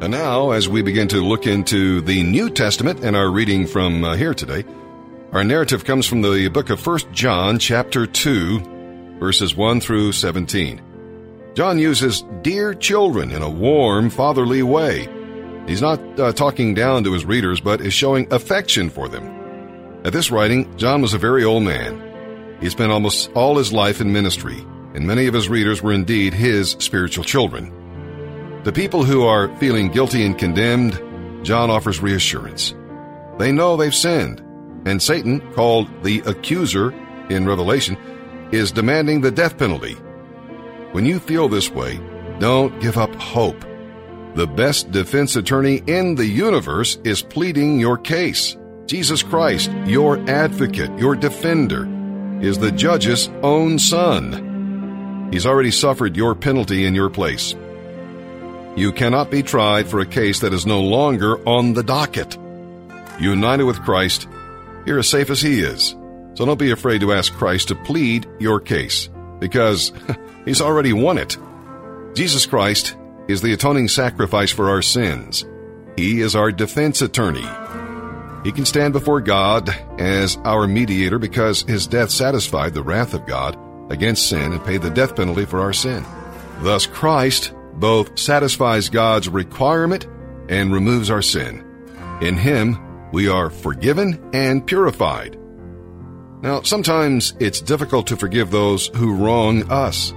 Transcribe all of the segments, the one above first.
And now, as we begin to look into the New Testament and our reading from uh, here today, our narrative comes from the book of 1 John, chapter 2, verses 1 through 17. John uses dear children in a warm, fatherly way. He's not uh, talking down to his readers, but is showing affection for them. At this writing, John was a very old man. He spent almost all his life in ministry, and many of his readers were indeed his spiritual children. The people who are feeling guilty and condemned, John offers reassurance. They know they've sinned, and Satan, called the accuser in Revelation, is demanding the death penalty. When you feel this way, don't give up hope. The best defense attorney in the universe is pleading your case. Jesus Christ, your advocate, your defender, is the judge's own son. He's already suffered your penalty in your place. You cannot be tried for a case that is no longer on the docket. United with Christ, you're as safe as He is. So don't be afraid to ask Christ to plead your case, because He's already won it. Jesus Christ is the atoning sacrifice for our sins. He is our defense attorney. He can stand before God as our mediator because his death satisfied the wrath of God against sin and paid the death penalty for our sin. Thus, Christ both satisfies God's requirement and removes our sin. In Him, we are forgiven and purified. Now, sometimes it's difficult to forgive those who wrong us.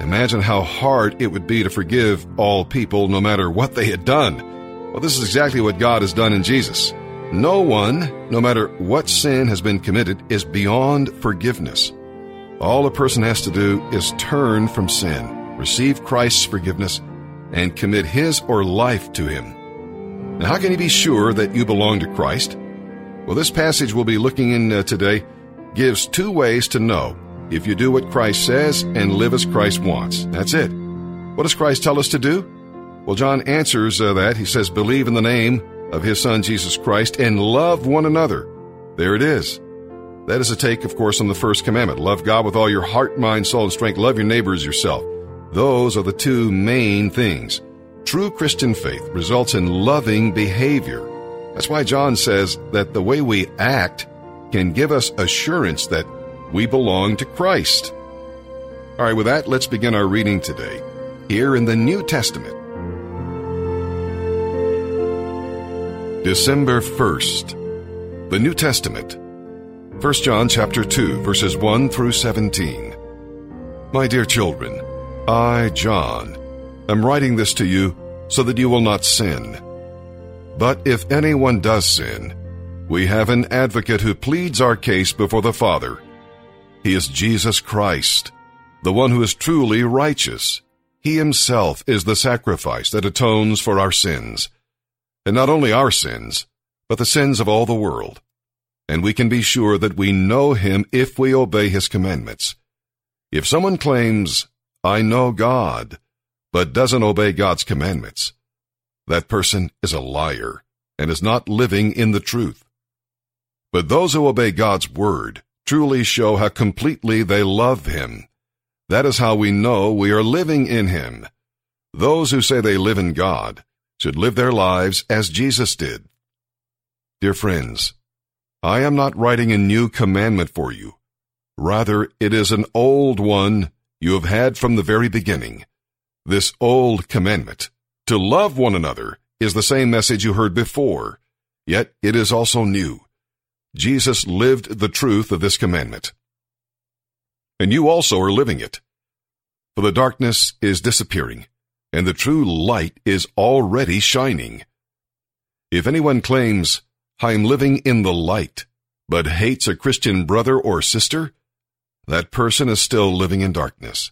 Imagine how hard it would be to forgive all people no matter what they had done. Well, this is exactly what God has done in Jesus. No one, no matter what sin has been committed, is beyond forgiveness. All a person has to do is turn from sin receive Christ's forgiveness, and commit his or life to him. Now, how can you be sure that you belong to Christ? Well, this passage we'll be looking in uh, today gives two ways to know if you do what Christ says and live as Christ wants. That's it. What does Christ tell us to do? Well, John answers uh, that. He says, believe in the name of his son Jesus Christ and love one another. There it is. That is a take, of course, on the first commandment. Love God with all your heart, mind, soul, and strength. Love your neighbor as yourself. Those are the two main things. True Christian faith results in loving behavior. That's why John says that the way we act can give us assurance that we belong to Christ. All right, with that, let's begin our reading today, here in the New Testament. December 1st, the New Testament. 1 John chapter 2, verses 1 through 17. My dear children, I, John, am writing this to you so that you will not sin. But if anyone does sin, we have an advocate who pleads our case before the Father. He is Jesus Christ, the one who is truly righteous. He himself is the sacrifice that atones for our sins. And not only our sins, but the sins of all the world. And we can be sure that we know him if we obey his commandments. If someone claims, I know God, but doesn't obey God's commandments, that person is a liar and is not living in the truth. But those who obey God's word truly show how completely they love Him. That is how we know we are living in Him. Those who say they live in God should live their lives as Jesus did. Dear friends, I am not writing a new commandment for you. Rather, it is an old one you have had from the very beginning. This old commandment, to love one another, is the same message you heard before, yet it is also new. Jesus lived the truth of this commandment. And you also are living it. For the darkness is disappearing, and the true light is already shining. If anyone claims, I am living in the light, but hates a Christian brother or sister, that person is still living in darkness.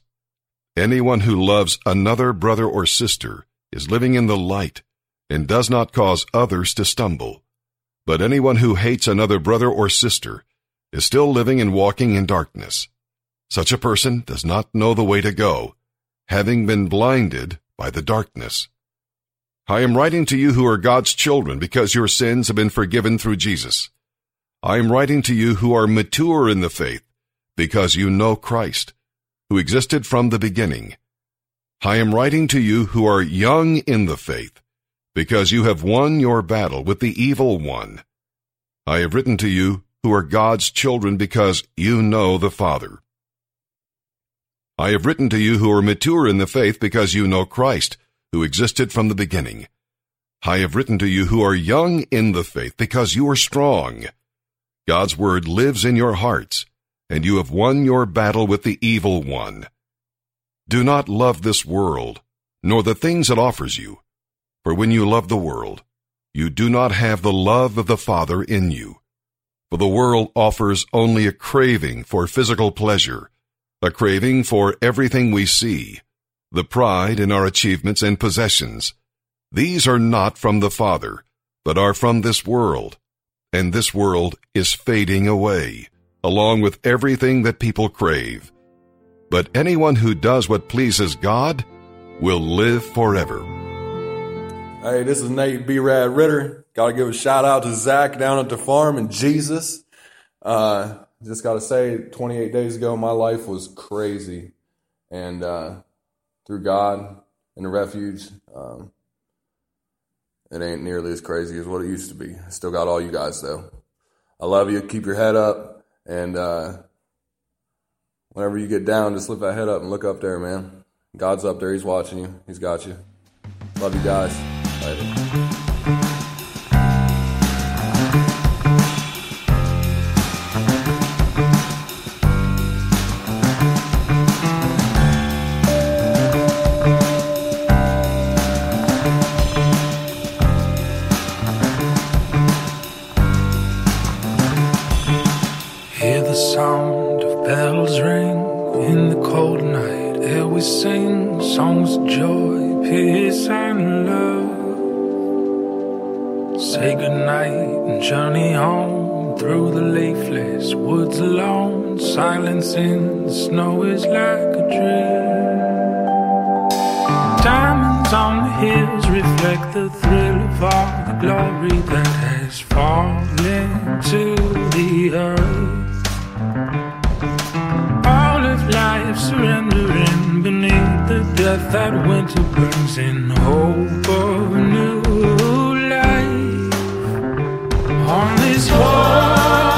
Anyone who loves another brother or sister is living in the light and does not cause others to stumble. But anyone who hates another brother or sister is still living and walking in darkness. Such a person does not know the way to go, having been blinded by the darkness. I am writing to you who are God's children because your sins have been forgiven through Jesus. I am writing to you who are mature in the faith because you know Christ, who existed from the beginning. I am writing to you who are young in the faith, because you have won your battle with the evil one. I have written to you who are God's children because you know the Father. I have written to you who are mature in the faith because you know Christ, who existed from the beginning. I have written to you who are young in the faith because you are strong. God's word lives in your hearts, and you have won your battle with the evil one. Do not love this world, nor the things it offers you. For when you love the world, you do not have the love of the Father in you. For the world offers only a craving for physical pleasure, a craving for everything we see, the pride in our achievements and possessions. These are not from the Father, but are from this world, and this world is fading away, along with everything that people crave. But anyone who does what pleases God will live forever. Hey, this is Nate B. Rad Ritter. Got to give a shout out to Zach down at the farm and Jesus. Uh, just got to say, 28 days ago, my life was crazy. And uh, through God and the refuge, um, it ain't nearly as crazy as what it used to be. Still got all you guys, though. I love you. Keep your head up. And uh, whenever you get down, just lift that head up and look up there, man. God's up there. He's watching you, He's got you. Love you guys. In the leafless woods alone silence in the snow is like a dream. Diamonds on the hills reflect the thrill of all the glory that has fallen to the earth. All of life surrendering death that winter brings in hope of new life on this wall.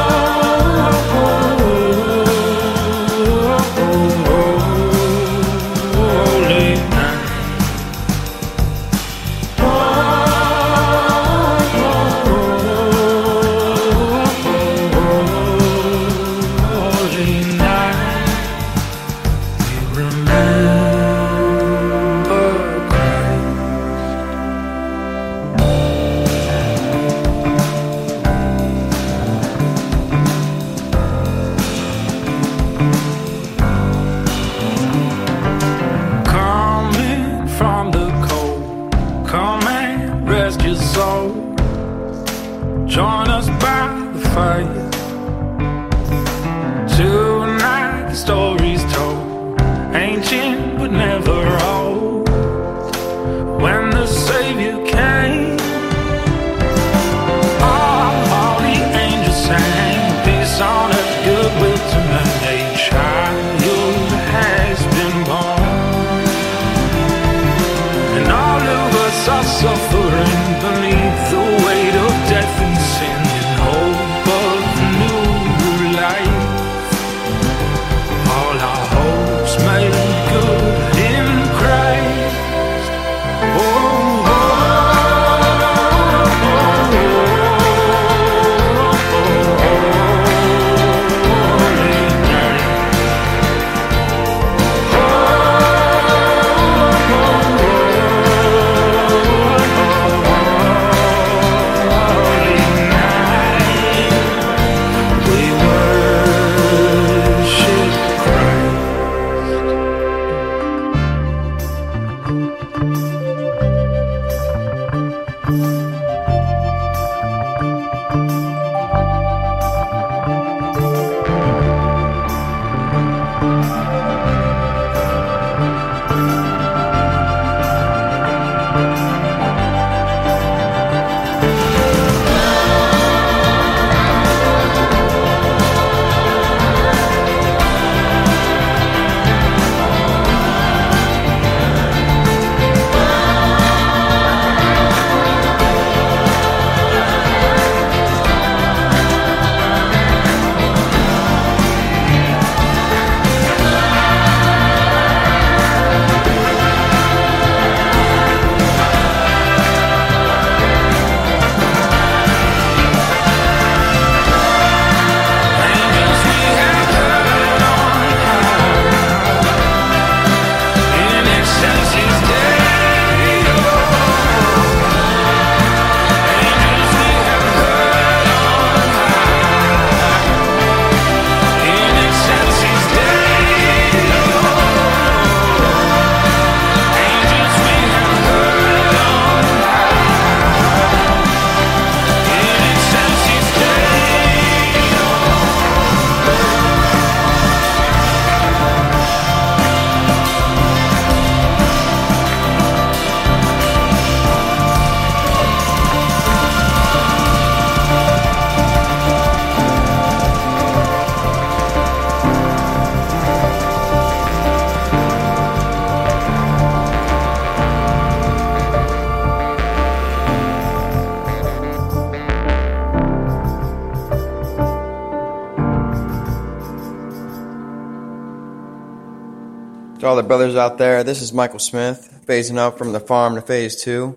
The brothers out there. This is Michael Smith, phasing up from the farm to phase two.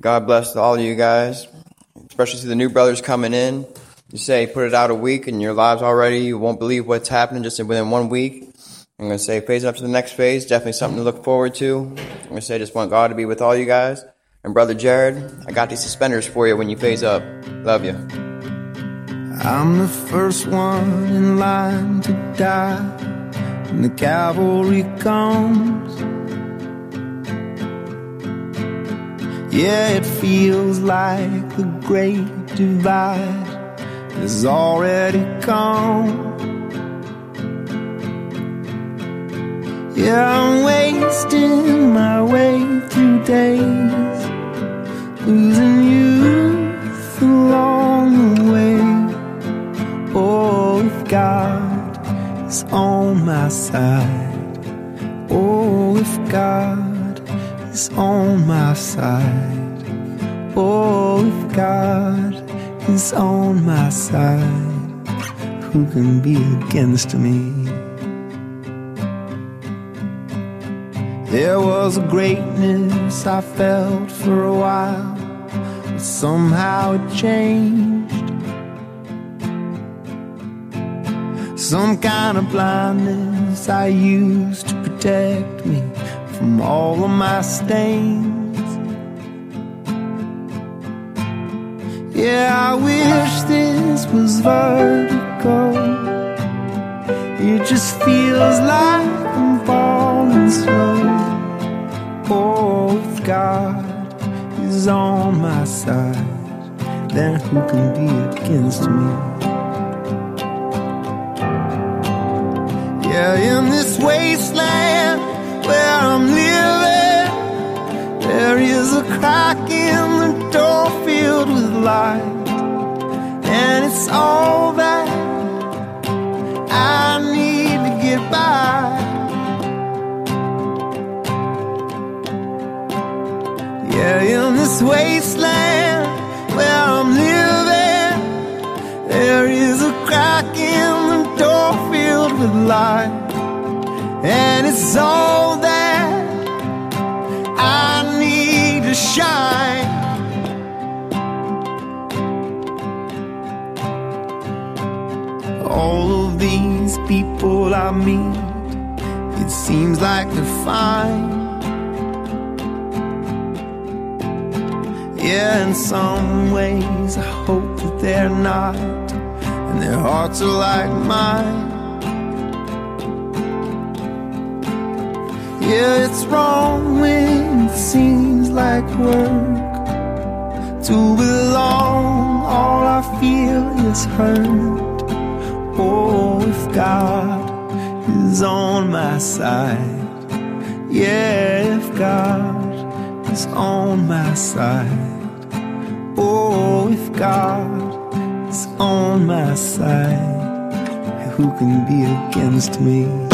God bless all of you guys, especially to the new brothers coming in. You say put it out a week and your lives already. You won't believe what's happening just within one week. I'm going to say phasing up to the next phase. Definitely something to look forward to. I'm going to say just want God to be with all you guys. And brother Jared, I got these suspenders for you when you phase up. Love you. I'm the first one in line to die when the cavalry comes. Yeah, it feels like the great divide has already come. Yeah, I'm wasting my way through days, losing youth along the way. Oh, God on my side, oh, if God is on my side, oh, if God is on my side, who can be against me? There was a greatness I felt for a while, but somehow it changed. Some kind of blindness I used to protect me from all of my stains. Yeah, I wish this was vertical. It just feels like I'm falling slow. Oh, if God is on my side, then who can be against me? Yeah, in this wasteland where I'm living, there is a crack in the door filled with light, and it's all that I need to get by. Yeah, in this wasteland and it's all that I need to shine. All of these people I meet, it seems like they're fine. Yeah, in some ways I hope that they're not, and their hearts are like mine. Yeah, it's wrong when it seems like work to belong. All I feel is hurt. Oh, if God is on my side, yeah, if God is on my side. Oh, if God is on my side, who can be against me?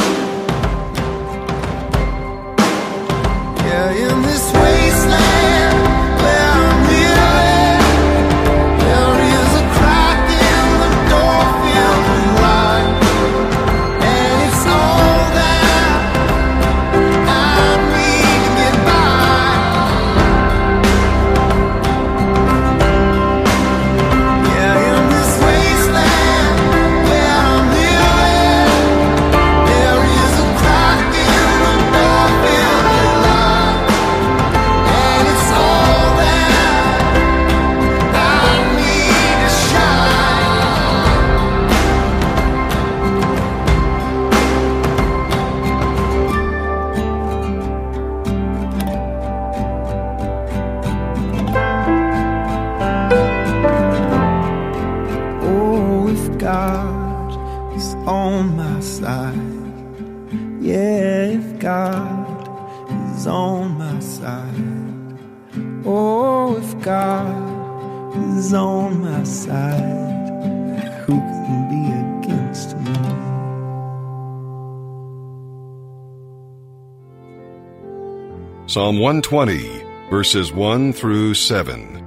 Psalm 120, verses 1 through 7.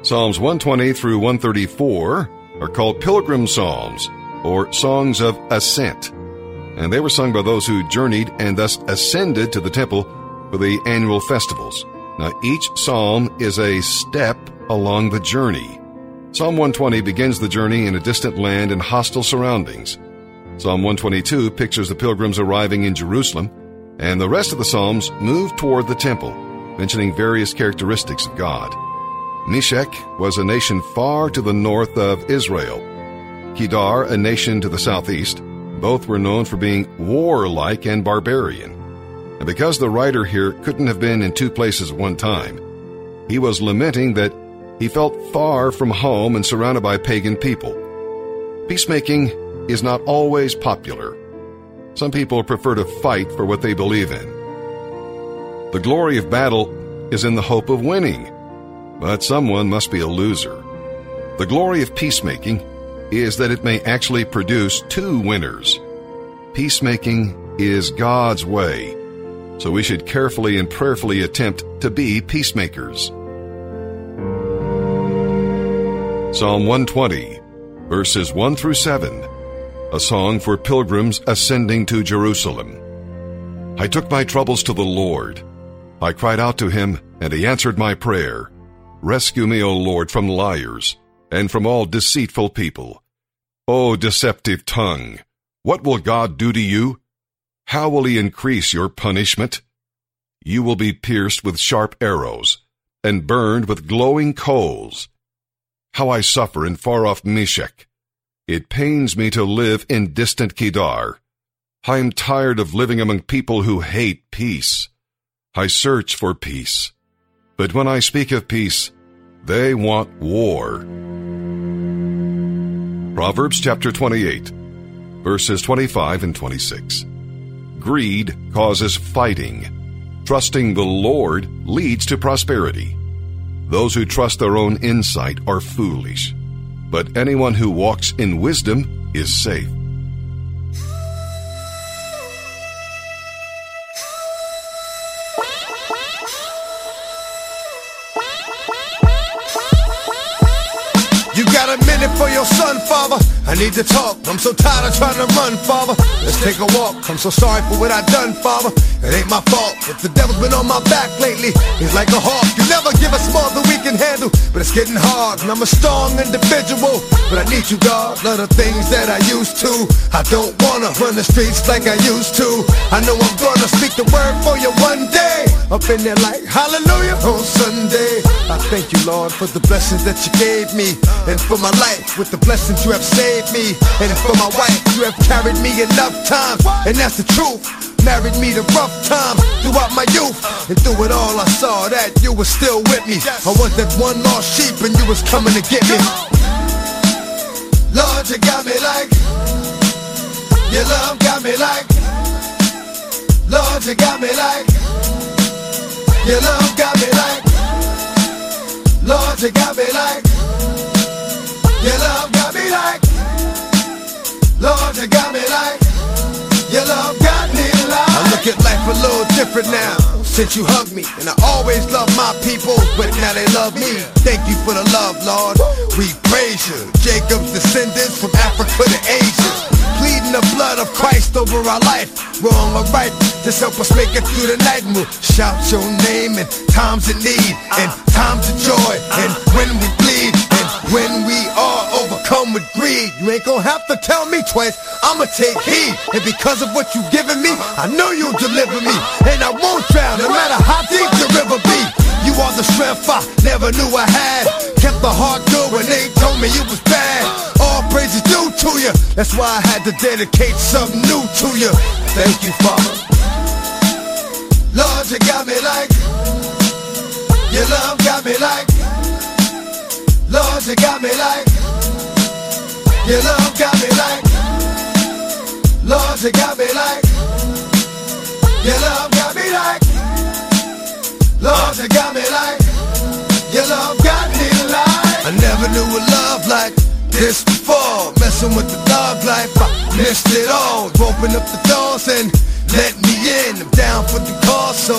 Psalms 120 through 134 are called pilgrim psalms or songs of ascent. and they were sung by those who journeyed and thus ascended to the temple for the annual festivals. Now, each psalm is a step along the journey. Psalm 120 begins the journey in a distant land and hostile surroundings. Psalm 122 pictures the pilgrims arriving in Jerusalem, and the rest of the Psalms move toward the temple, mentioning various characteristics of God. Meshech was a nation far to the north of Israel. Kedar, a nation to the southeast. Both were known for being warlike and barbarian. And because the writer here couldn't have been in two places at one time, he was lamenting that he felt far from home and surrounded by pagan people. Peacemaking is not always popular. Some people prefer to fight for what they believe in. The glory of battle is in the hope of winning, but someone must be a loser. The glory of peacemaking is that it may actually produce two winners. Peacemaking is God's way, so we should carefully and prayerfully attempt to be peacemakers. Psalm 120, verses 1 through 7, a song for pilgrims ascending to Jerusalem. I took my troubles to the Lord. I cried out to him, and he answered my prayer. Rescue me, O Lord, from liars and from all deceitful people. O deceptive tongue, what will God do to you? How will he increase your punishment? You will be pierced with sharp arrows and burned with glowing coals. How I suffer in far off Meshech. It pains me to live in distant Kedar. I am tired of living among people who hate peace. I search for peace. But when I speak of peace, they want war. Proverbs chapter 28, verses 25 and 26. Greed causes fighting. Trusting the Lord leads to prosperity. Those who trust their own insight are foolish, but anyone who walks in wisdom is safe. You got a minute for your son, father? I need to talk. I'm so tired of trying to run, father. Let's take a walk. I'm so sorry for what I done, father. It ain't my fault, but the devil's been on my back lately. He's like a hawk. You never give us more than we can handle, but it's getting hard. And I'm a strong individual, but I need you, God. Love the things that I used to. I don't wanna run the streets like I used to. I know I'm gonna speak the word for you one day. Up in there like hallelujah on Sunday. I thank you, Lord, for the blessings that you gave me. And for my life, with the blessings you have saved me. And for my wife, you have carried me enough times. And that's the truth. Married me to rough times throughout my youth. And through it all, I saw that you were still with me. I was that one lost sheep, and you was coming to get me. Lord, you got me like. Your love got me like. Lord, you got me like. Your love got me like. Lord, you got me like. Your love got me like. Lord, you got me like. Your love got me like. I look at life a little different now. Since you hugged me, and I always love my people, but now they love me. Thank you for the love, Lord. We praise you. Jacob's descendants from Africa to Asia. Pleading the blood of Christ over our life. Wrong or right, just help us make it through the night. And we'll shout your name in times of need and times of joy. And when we bleed and when we are with greed, you ain't gonna have to tell me twice. I'ma take heed. And because of what you've given me, I know you'll deliver me. And I won't drown, no matter how deep the river be. You are the strength I never knew I had. Kept the heart good when they told me it was bad. All praise is due to you. That's why I had to dedicate something new to you. Thank you, Father. Lord, you got me like. Your love got me like. Lord, you got me like. Your love got me like. Lord, you got me like. Your love got me like. Lord, you got me like. Your love got me like. I never knew a love like this before. Messing with the dog life, I missed it all. Open up the doors and let me in. I'm down for the cause, so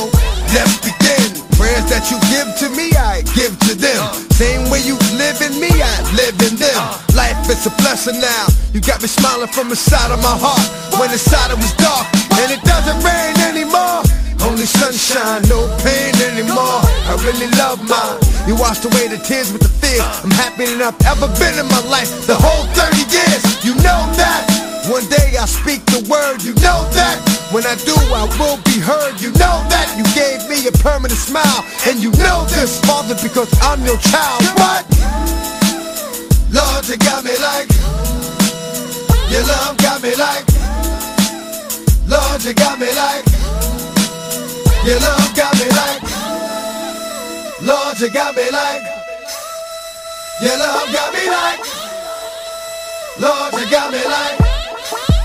let's begin. Prayers that you give to me, I give to them. Same way you live in me, I live in them. Life is a blessing now. You got me smiling from the side of my heart when inside it was dark and it doesn't rain anymore. Only sunshine, no pain anymore. I really love mine. You washed away the tears with the fears. I'm happy than I've ever been in my life. The whole 30 years, you know that. One day I speak the word, you know that. When I do, I will be heard, you know that. You gave me a permanent smile, and you know this, Father, because I'm your child. What? Lord, you got me like. Your love got me like. Lord, you got me like. Your love got me like. Lord, you got me like. Your love got me like. Lord, you got me like.